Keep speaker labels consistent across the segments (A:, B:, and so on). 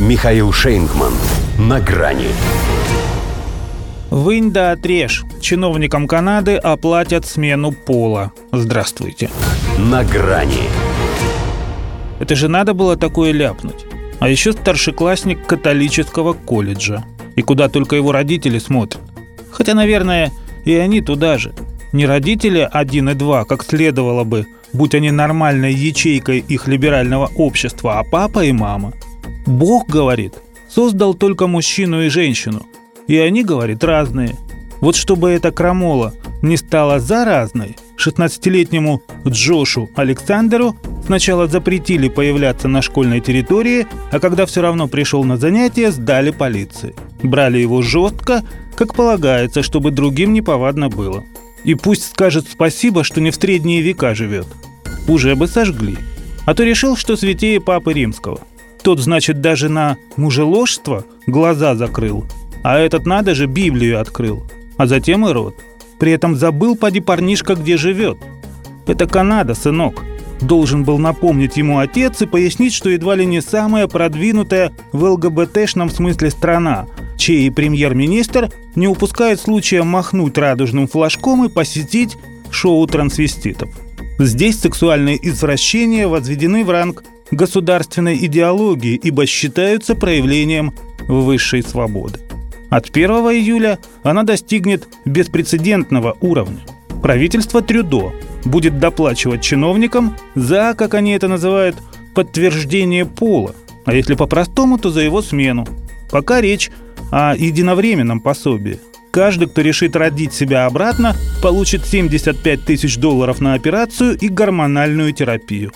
A: Михаил Шейнгман. На грани.
B: Вынь да отрежь. Чиновникам Канады оплатят смену пола. Здравствуйте.
A: На грани.
B: Это же надо было такое ляпнуть. А еще старшеклассник католического колледжа. И куда только его родители смотрят. Хотя, наверное, и они туда же. Не родители один и два, как следовало бы, будь они нормальной ячейкой их либерального общества, а папа и мама. Бог, говорит, создал только мужчину и женщину. И они, говорит, разные. Вот чтобы эта крамола не стала заразной, 16-летнему Джошу Александру сначала запретили появляться на школьной территории, а когда все равно пришел на занятия, сдали полиции. Брали его жестко, как полагается, чтобы другим неповадно было. И пусть скажет спасибо, что не в средние века живет. Уже бы сожгли. А то решил, что святее Папы Римского. Тот, значит, даже на мужеложство глаза закрыл. А этот, надо же, Библию открыл. А затем и рот. При этом забыл, поди парнишка, где живет. Это Канада, сынок. Должен был напомнить ему отец и пояснить, что едва ли не самая продвинутая в ЛГБТшном смысле страна, чей премьер-министр не упускает случая махнуть радужным флажком и посетить шоу трансвеститов. Здесь сексуальные извращения возведены в ранг государственной идеологии, ибо считаются проявлением высшей свободы. От 1 июля она достигнет беспрецедентного уровня. Правительство Трюдо будет доплачивать чиновникам за, как они это называют, подтверждение пола, а если по-простому, то за его смену. Пока речь о единовременном пособии. Каждый, кто решит родить себя обратно, получит 75 тысяч долларов на операцию и гормональную терапию.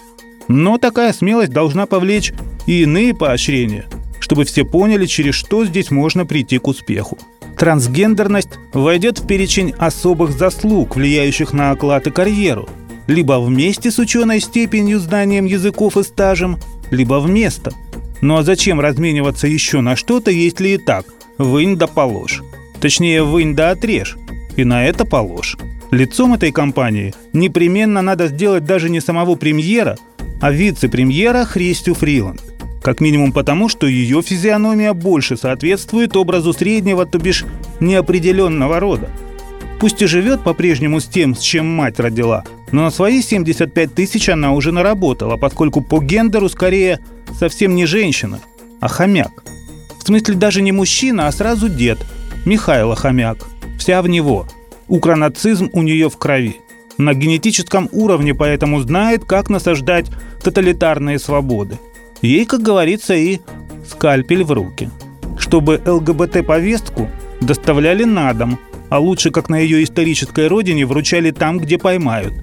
B: Но такая смелость должна повлечь и иные поощрения, чтобы все поняли, через что здесь можно прийти к успеху. Трансгендерность войдет в перечень особых заслуг, влияющих на оклад и карьеру, либо вместе с ученой степенью, знанием языков и стажем, либо вместо. Ну а зачем размениваться еще на что-то, если и так вынь да положь? Точнее, вынь да отрежь. И на это положь. Лицом этой компании непременно надо сделать даже не самого премьера, а вице-премьера Христю Фриланд. Как минимум потому, что ее физиономия больше соответствует образу среднего, то бишь неопределенного рода. Пусть и живет по-прежнему с тем, с чем мать родила, но на свои 75 тысяч она уже наработала, поскольку по гендеру скорее совсем не женщина, а хомяк. В смысле даже не мужчина, а сразу дед, Михайло Хомяк. Вся в него. Укронацизм у нее в крови. На генетическом уровне поэтому знает, как насаждать тоталитарные свободы. Ей, как говорится, и скальпель в руки. Чтобы ЛГБТ-повестку доставляли на дом, а лучше, как на ее исторической родине, вручали там, где поймают.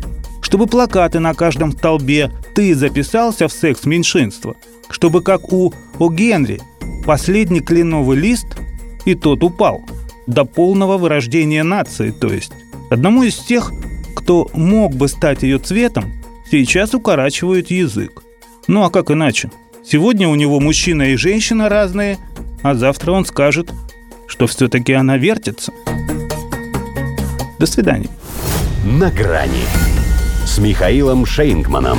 B: Чтобы плакаты на каждом столбе «Ты записался в секс меньшинства», чтобы, как у О. Генри, последний кленовый лист, и тот упал. До полного вырождения нации, то есть. Одному из тех, кто мог бы стать ее цветом, сейчас укорачивают язык. Ну а как иначе? Сегодня у него мужчина и женщина разные, а завтра он скажет, что все-таки она вертится. До свидания.
A: На грани с Михаилом Шейнгманом.